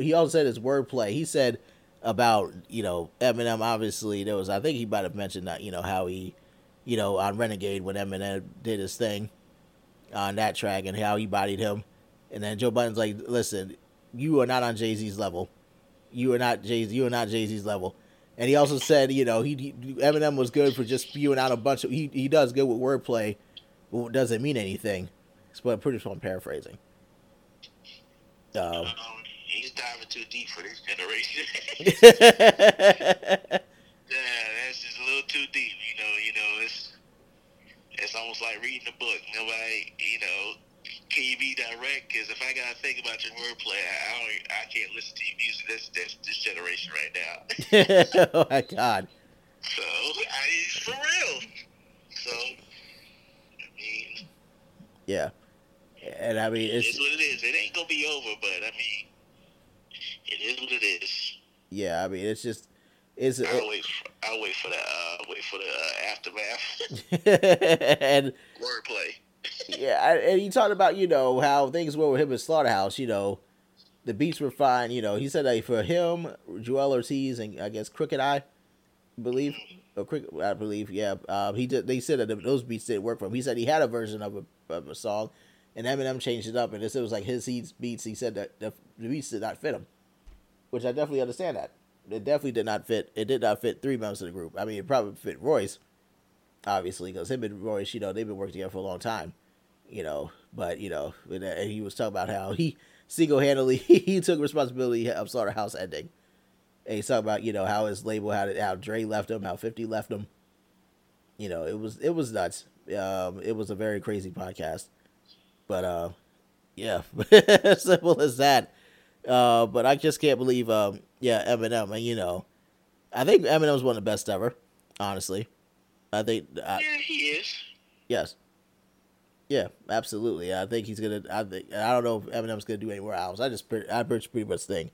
He also said his wordplay. He said about you know Eminem. Obviously, there was. I think he might have mentioned that you know how he, you know, on Renegade when Eminem did his thing on that track and how he bodied him, and then Joe Budden's like, listen, you are not on Jay Z's level. You are not Jay Z. You are not Jay Z's level. And he also said, you know, he, he Eminem was good for just spewing out a bunch of. He he does good with wordplay, but it doesn't mean anything. But pretty much I'm paraphrasing. Um, Um, he's diving too deep for this generation. yeah, Yeah, that's just a little too deep. You know, you know, it's it's almost like reading a book. Nobody, you know, can you be direct? Because if I gotta think about your wordplay, I, I don't, I can't listen to your music. This this this generation right now. oh my god. So I for real. So I mean, Yeah, and I mean it's it's what it is. It ain't gonna be over, but I mean, it is what it is. yeah. I mean it's just it's I'll wait. For, I'll wait for the uh, wait for the uh, aftermath and wordplay. yeah, and he talked about you know how things were with him at Slaughterhouse. You know, the beats were fine. You know, he said that for him, Joel Ortiz, and I guess Crooked Eye, I believe, or Crooked, I believe, yeah. Um, he did. They said that those beats didn't work for him. He said he had a version of a, of a song, and Eminem changed it up, and it was like his beats. He said that the, the beats did not fit him, which I definitely understand that. It definitely did not fit. It did not fit three members of the group. I mean, it probably fit Royce, obviously, because him and Royce, you know, they've been working together for a long time you know. But you know, and uh, he was talking about how he single handedly he took responsibility of Slaughterhouse ending. And he's talking about you know how his label how how Dre left him, how Fifty left him. You know, it was it was nuts. Um, it was a very crazy podcast, but uh, yeah, simple as that. Uh, but I just can't believe um, yeah, Eminem, and you know, I think Eminem's one of the best ever. Honestly, I think I, Yeah, he is. Yes. Yeah, absolutely. I think he's gonna. I think I don't know if Eminem's gonna do any more albums. I just I pretty pretty much think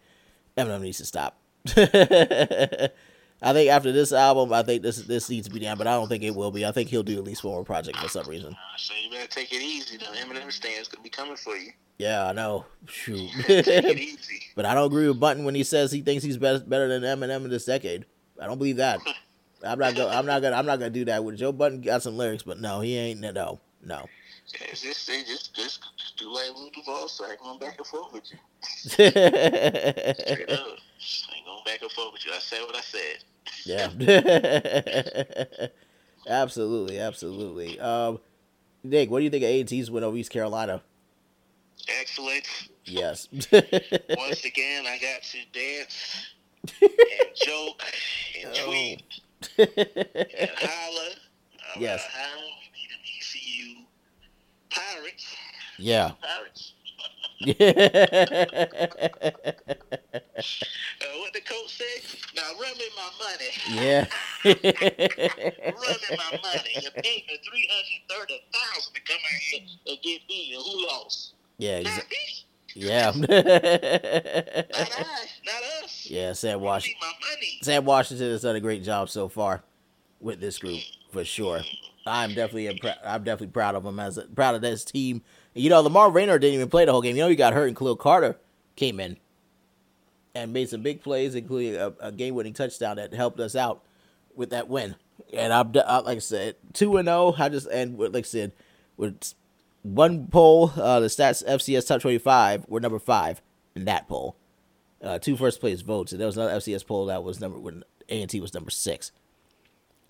Eminem needs to stop. I think after this album, I think this this needs to be down, but I don't think it will be. I think he'll do at least one more project for some reason. So you better take it easy. The Eminem stands gonna be coming for you. Yeah, I know. Shoot. take it easy. but I don't agree with Budden when he says he thinks he's better better than Eminem in this decade. I don't believe that. I'm not go. I'm not gonna. I'm not gonna do that. With Joe Budden got some lyrics, but no, he ain't. No, no. Yeah, just, just, just, just do like Duval, so I ain't going back and forth with you. Straight up. ain't going back and forth with you. I said what I said. Yeah. absolutely, absolutely. Um, Nick, what do you think of A&T's win over East Carolina? Excellent. Yes. Once again, I got to dance and joke and oh. tweet and holler. yes. How we need an ECU Pirates. Yeah. Pirates. Yeah. uh, what the coach said? Now run me my money. Yeah. run me my money. You paid me three hundred thirty thousand to come out here and get me. And who lost? Yeah. Yeah. not I, not us. Yeah, Sam Washington. Sam Washington has done a great job so far with this group for sure. I'm definitely I'm definitely proud of him as a, proud of this team you know, Lamar Raynor didn't even play the whole game. You know, he got hurt, and Kylil Carter came in and made some big plays, including a, a game-winning touchdown that helped us out with that win. And I'm like I said, two and zero. Oh, I just and like I said, with one poll, uh, the Stats FCS Top 25, we're number five in that poll. Uh, two first place votes, and there was another FCS poll that was number when A and T was number six.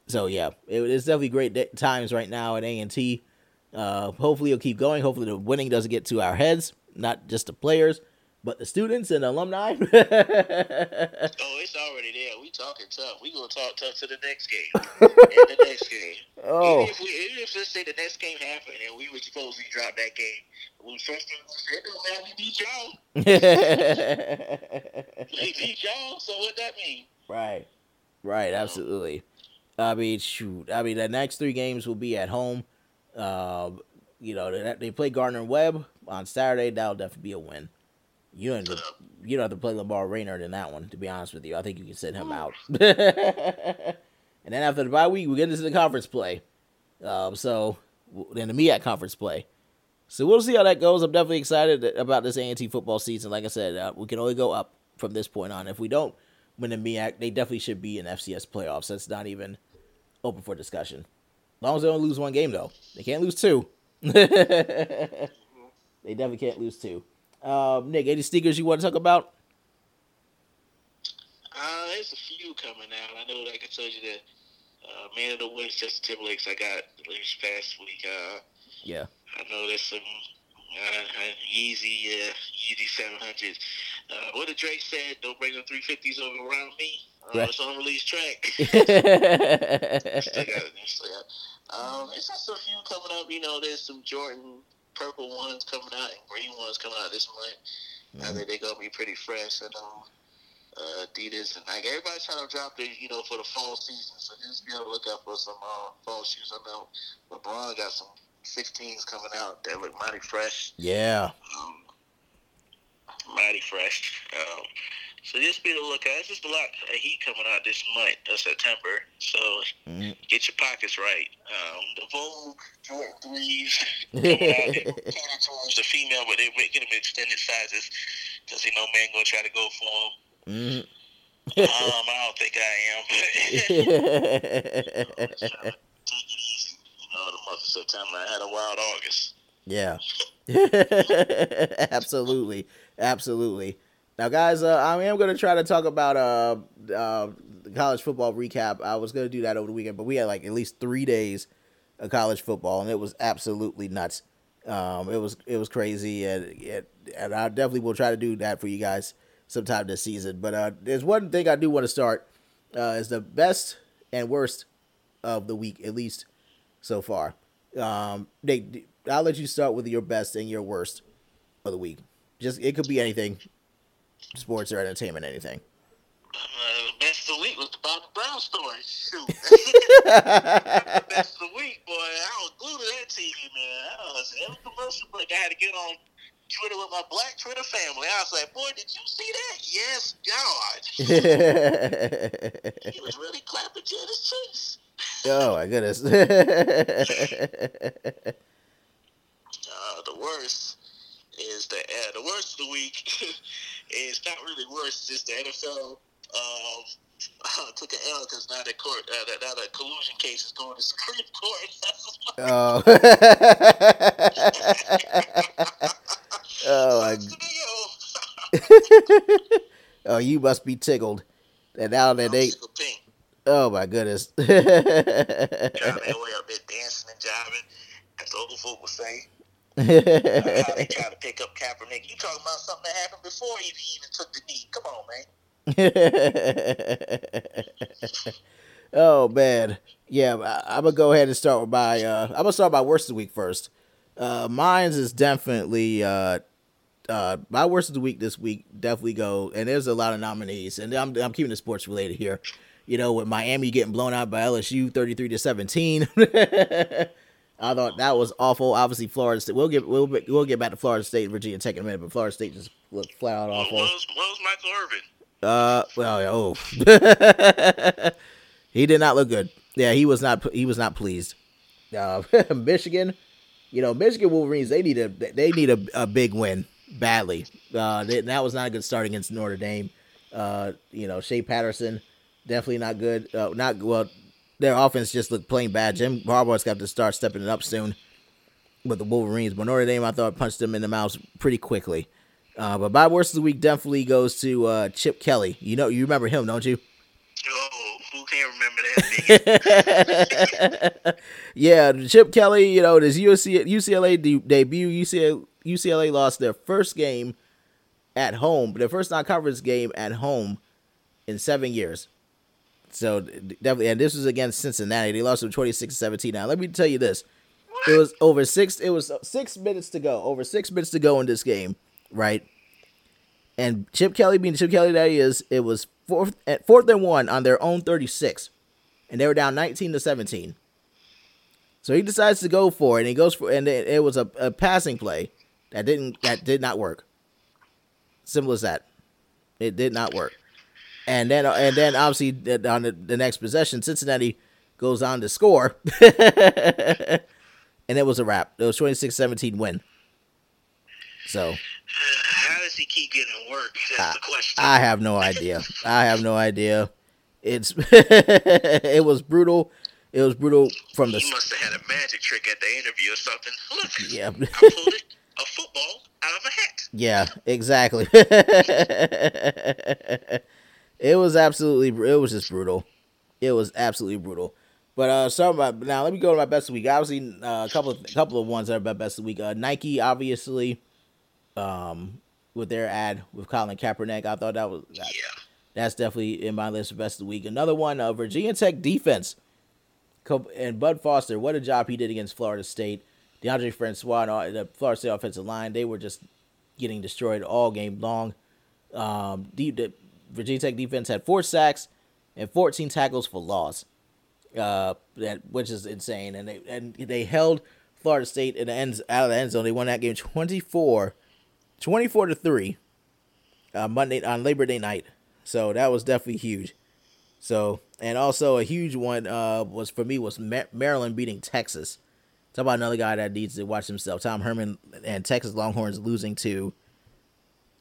So yeah, it, it's definitely great times right now at A and T. Uh, hopefully, it'll keep going. Hopefully, the winning doesn't get to our heads, not just the players, but the students and the alumni. oh, it's already there. We talking tough. We gonna talk tough to the next game. the next game. Oh. Even if, we, even if let's say the next game happened and we were supposed to drop that game, we first thing we said, "Oh man, we beat y'all." we beat y'all. So what that mean? Right. Right. Absolutely. I mean, shoot. I mean, the next three games will be at home. Uh, you know, they, they play Gardner Webb on Saturday. That'll definitely be a win. You don't have to, you don't have to play Lamar Raynor in that one. To be honest with you, I think you can send him out. and then after the bye week, we get into the conference play. Um, so then the MEAC conference play. So we'll see how that goes. I'm definitely excited about this A&T football season. Like I said, uh, we can only go up from this point on. If we don't win the MEAC, they definitely should be in FCS playoffs. That's not even open for discussion As long as they don't lose one game, though. They can't lose two. they definitely can't lose two. Um, Nick, any sneakers you want to talk about? Uh, there's a few coming out. I know, like I told you, that uh, Man of the Woods, Justin Timberlake's I got this past week. Uh, yeah. I know there's some uh, Yeezy, uh, Yeezy 700. Uh, what did Drake said? Don't bring the 350s over around me. Uh, right. It's on release track. still got, still got, um, it's just a few coming up. You know, there's some Jordan purple ones coming out and green ones coming out this month. Mm-hmm. I think they're gonna be pretty fresh. and know uh, Adidas and like everybody's trying to drop their, you know, for the fall season. So just be able to look out for some uh, fall shoes. I know LeBron got some 16s coming out that look mighty fresh. Yeah. Um, mighty fresh. Um, so just be to look at. It's just a lot of heat coming out this month of September. So mm-hmm. get your pockets right. Um, the Vogue Jordan threes towards the female, but they're making them extended sizes because they know man gonna try to go for them. Mm-hmm. um, I don't think I am. But take it easy. You know, the month of September. I had a wild August. Yeah. absolutely, absolutely. Now, guys, uh, I am going to try to talk about uh, uh, college football recap. I was going to do that over the weekend, but we had like at least three days of college football, and it was absolutely nuts. Um, it was it was crazy, and it, and I definitely will try to do that for you guys sometime this season. But uh, there's one thing I do want to start uh, is the best and worst of the week, at least so far. Um, Nate, I'll let you start with your best and your worst of the week. Just it could be anything sports or entertainment, anything? Uh, best of the week was the Bobby Brown story. Shoot. best of the week, boy. I was glued to that TV, man. I was every commercial break. I had to get on Twitter with my black Twitter family. I was like, boy, did you see that? Yes, God. he was really clapping Jada's face. Oh my goodness. uh, the worst is the uh, the worst of the week is not really worse. It's just the NFL uh, uh, took an L because now the court uh, now the collusion case is going to Supreme Court. oh. oh my. oh, you must be tickled. And now that they. Oh my goodness. Trying their way up there dancing and jiving, as the old folk would say. How they try to pick up Kaepernick. You talking about something that happened before he even took the knee. Come on, man. oh man, yeah. I'm gonna go ahead and start with my. Uh, I'm gonna start my worst of the week first. Uh, mine's is definitely uh, uh, my worst of the week this week. Definitely go, and there's a lot of nominees, and I'm I'm keeping the sports related here you know, with Miami getting blown out by LSU 33 to 17. I thought that was awful. Obviously, Florida State. We'll get we'll we'll get back to Florida State, and Virginia Tech in a minute, but Florida State just looked flat out awful. What was, what was Michael Irvin? Uh, well, oh, he did not look good. Yeah, he was not. He was not pleased. Uh, Michigan, you know, Michigan Wolverines. They need a they need a, a big win badly. Uh, they, that was not a good start against Notre Dame. Uh, you know, Shea Patterson definitely not good. Uh, not well. Their offense just looked plain bad. Jim Harbaugh's got to start stepping it up soon with the Wolverines. But Notre Dame, I thought, punched them in the mouth pretty quickly. Uh, but my worst of the week definitely goes to uh, Chip Kelly. You know, you remember him, don't you? Oh, who can't remember that? yeah, Chip Kelly. You know, this UCLA, UCLA de- debut. UCLA, UCLA lost their first game at home, their first non-conference game at home in seven years. So definitely, and this was against Cincinnati. They lost them 26-17. Now, let me tell you this. It was over six. It was six minutes to go. Over six minutes to go in this game, right? And Chip Kelly, being Chip Kelly that is, it was fourth at fourth and one on their own 36, and they were down 19 to 17. So he decides to go for it, and he goes for, and it, it was a, a passing play that didn't that did not work. Simple as that. It did not work. And then uh, and then obviously on the, the next possession, Cincinnati goes on to score. and it was a wrap. It was 26-17 win. So how does he keep getting work? That's I, the question. I have no idea. I have no idea. It's it was brutal. It was brutal from the. He must have had a magic trick at the interview or something. Look, yeah, I pulled it, a football out of a hat. Yeah, exactly. It was absolutely. It was just brutal. It was absolutely brutal. But uh, so about now, let me go to my best of week. Obviously, uh, a couple of a couple of ones that are my best of the week. Uh, Nike, obviously, um, with their ad with Colin Kaepernick, I thought that was yeah. That's definitely in my list of best of the week. Another one, uh, Virginia Tech defense, and Bud Foster. What a job he did against Florida State. Deondre Francois and the Florida State offensive line, they were just getting destroyed all game long. Um, deep, Virginia Tech defense had four sacks and 14 tackles for loss, uh, that which is insane. And they and they held Florida State in the ends out of the end zone. They won that game 24, 24 to three, uh, Monday on Labor Day night. So that was definitely huge. So and also a huge one uh, was for me was Maryland beating Texas. Talk about another guy that needs to watch himself. Tom Herman and Texas Longhorns losing to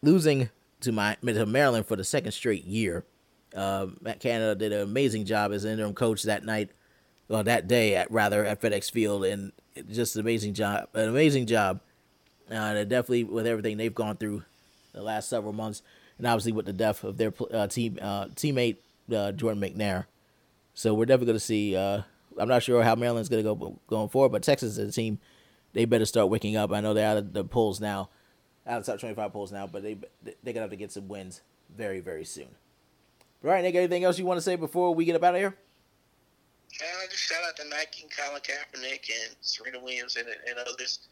losing to my to Maryland for the second straight year. Uh, Matt Canada did an amazing job as interim coach that night, well that day at rather at FedEx Field, and just an amazing job, an amazing job. Uh, definitely with everything they've gone through the last several months, and obviously with the death of their uh, team uh, teammate uh, Jordan McNair. So we're definitely going to see. Uh, I'm not sure how Maryland's going to go going forward, but Texas is a team. They better start waking up. I know they're out of the polls now out of the top 25 polls now, but they they're gonna have to get some wins very very soon. All right, Nick. Anything else you want to say before we get up out of here? Uh, just shout out to Nike and Colin Kaepernick and Serena Williams and, and others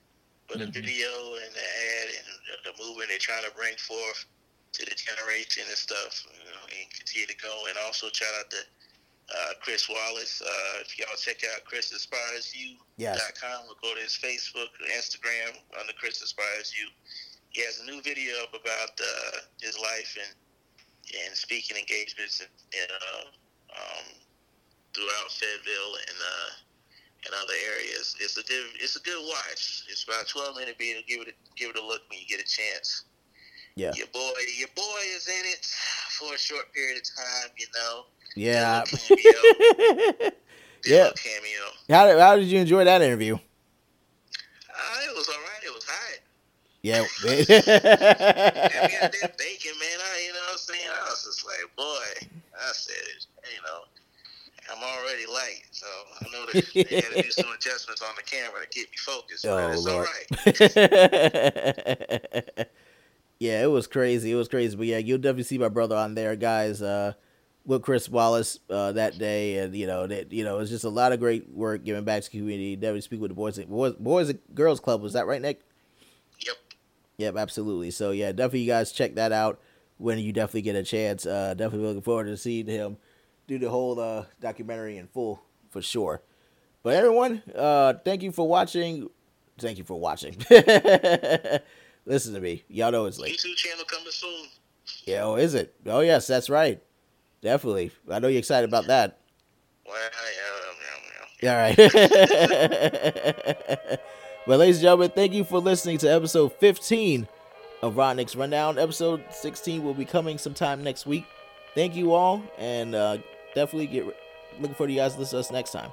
for the mm-hmm. video and the ad and the, the movement they're trying to bring forth to the generation and stuff, you know, and continue to go. And also shout out to uh, Chris Wallace. Uh, if y'all check out Chris Inspires You.com, yes. or go to his Facebook, Instagram under Chris Inspires You he has a new video up about uh, his life and and speaking engagements in, in uh, um, throughout Fayetteville and uh, and other areas. It's a good it's a good watch. It's about twelve minute video. Give it a, give it a look when you get a chance. Yeah. Your boy your boy is in it for a short period of time. You know. Yeah. Did a little cameo. Yeah. cameo. how did how did you enjoy that interview? Uh, it was all right. It was hot. Yeah. And we got that bacon, man. I, you know what I'm saying? I was just like, boy, I said it, you know, I'm already light, so I know that they had to do some adjustments on the camera to keep me focused. Oh, but it's Lord. all right. yeah, it was crazy. It was crazy. But yeah, you'll definitely see my brother on there, guys. Uh, with Chris Wallace uh, that day, and you know that you know it's just a lot of great work giving back to the community. Definitely speak with the boys, boys, boys and girls club. Was that right, Nick? Yep. Absolutely. So yeah, definitely you guys check that out when you definitely get a chance. Uh, definitely looking forward to seeing him do the whole uh, documentary in full for sure. But everyone, uh, thank you for watching. Thank you for watching. Listen to me, y'all know it's late. YouTube channel coming soon. Yeah, oh, is it? Oh yes, that's right. Definitely. I know you're excited about that. Well, yeah, yeah, yeah. Yeah, all right. but ladies and gentlemen, thank you for listening to episode 15 of Rodnick's Rundown. Episode 16 will be coming sometime next week. Thank you all, and uh, definitely get looking forward to you guys to listen to us next time.